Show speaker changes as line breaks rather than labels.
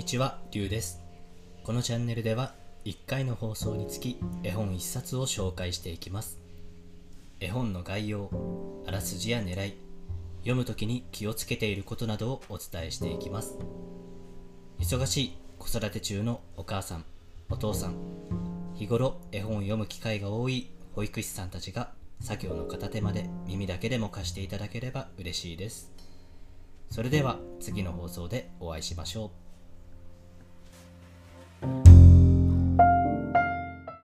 にちは、りゅうです。このチャンネルでは1回の放送につき絵本1冊を紹介していきます。絵本の概要、あらすじや狙い、読むときに気をつけていることなどをお伝えしていきます。忙しい子育て中のお母さん、お父さん、日頃絵本を読む機会が多い保育士さんたちが作業の片手まで耳だけでも貸していただければ嬉しいです。それでは次の放送でお会いしましょう。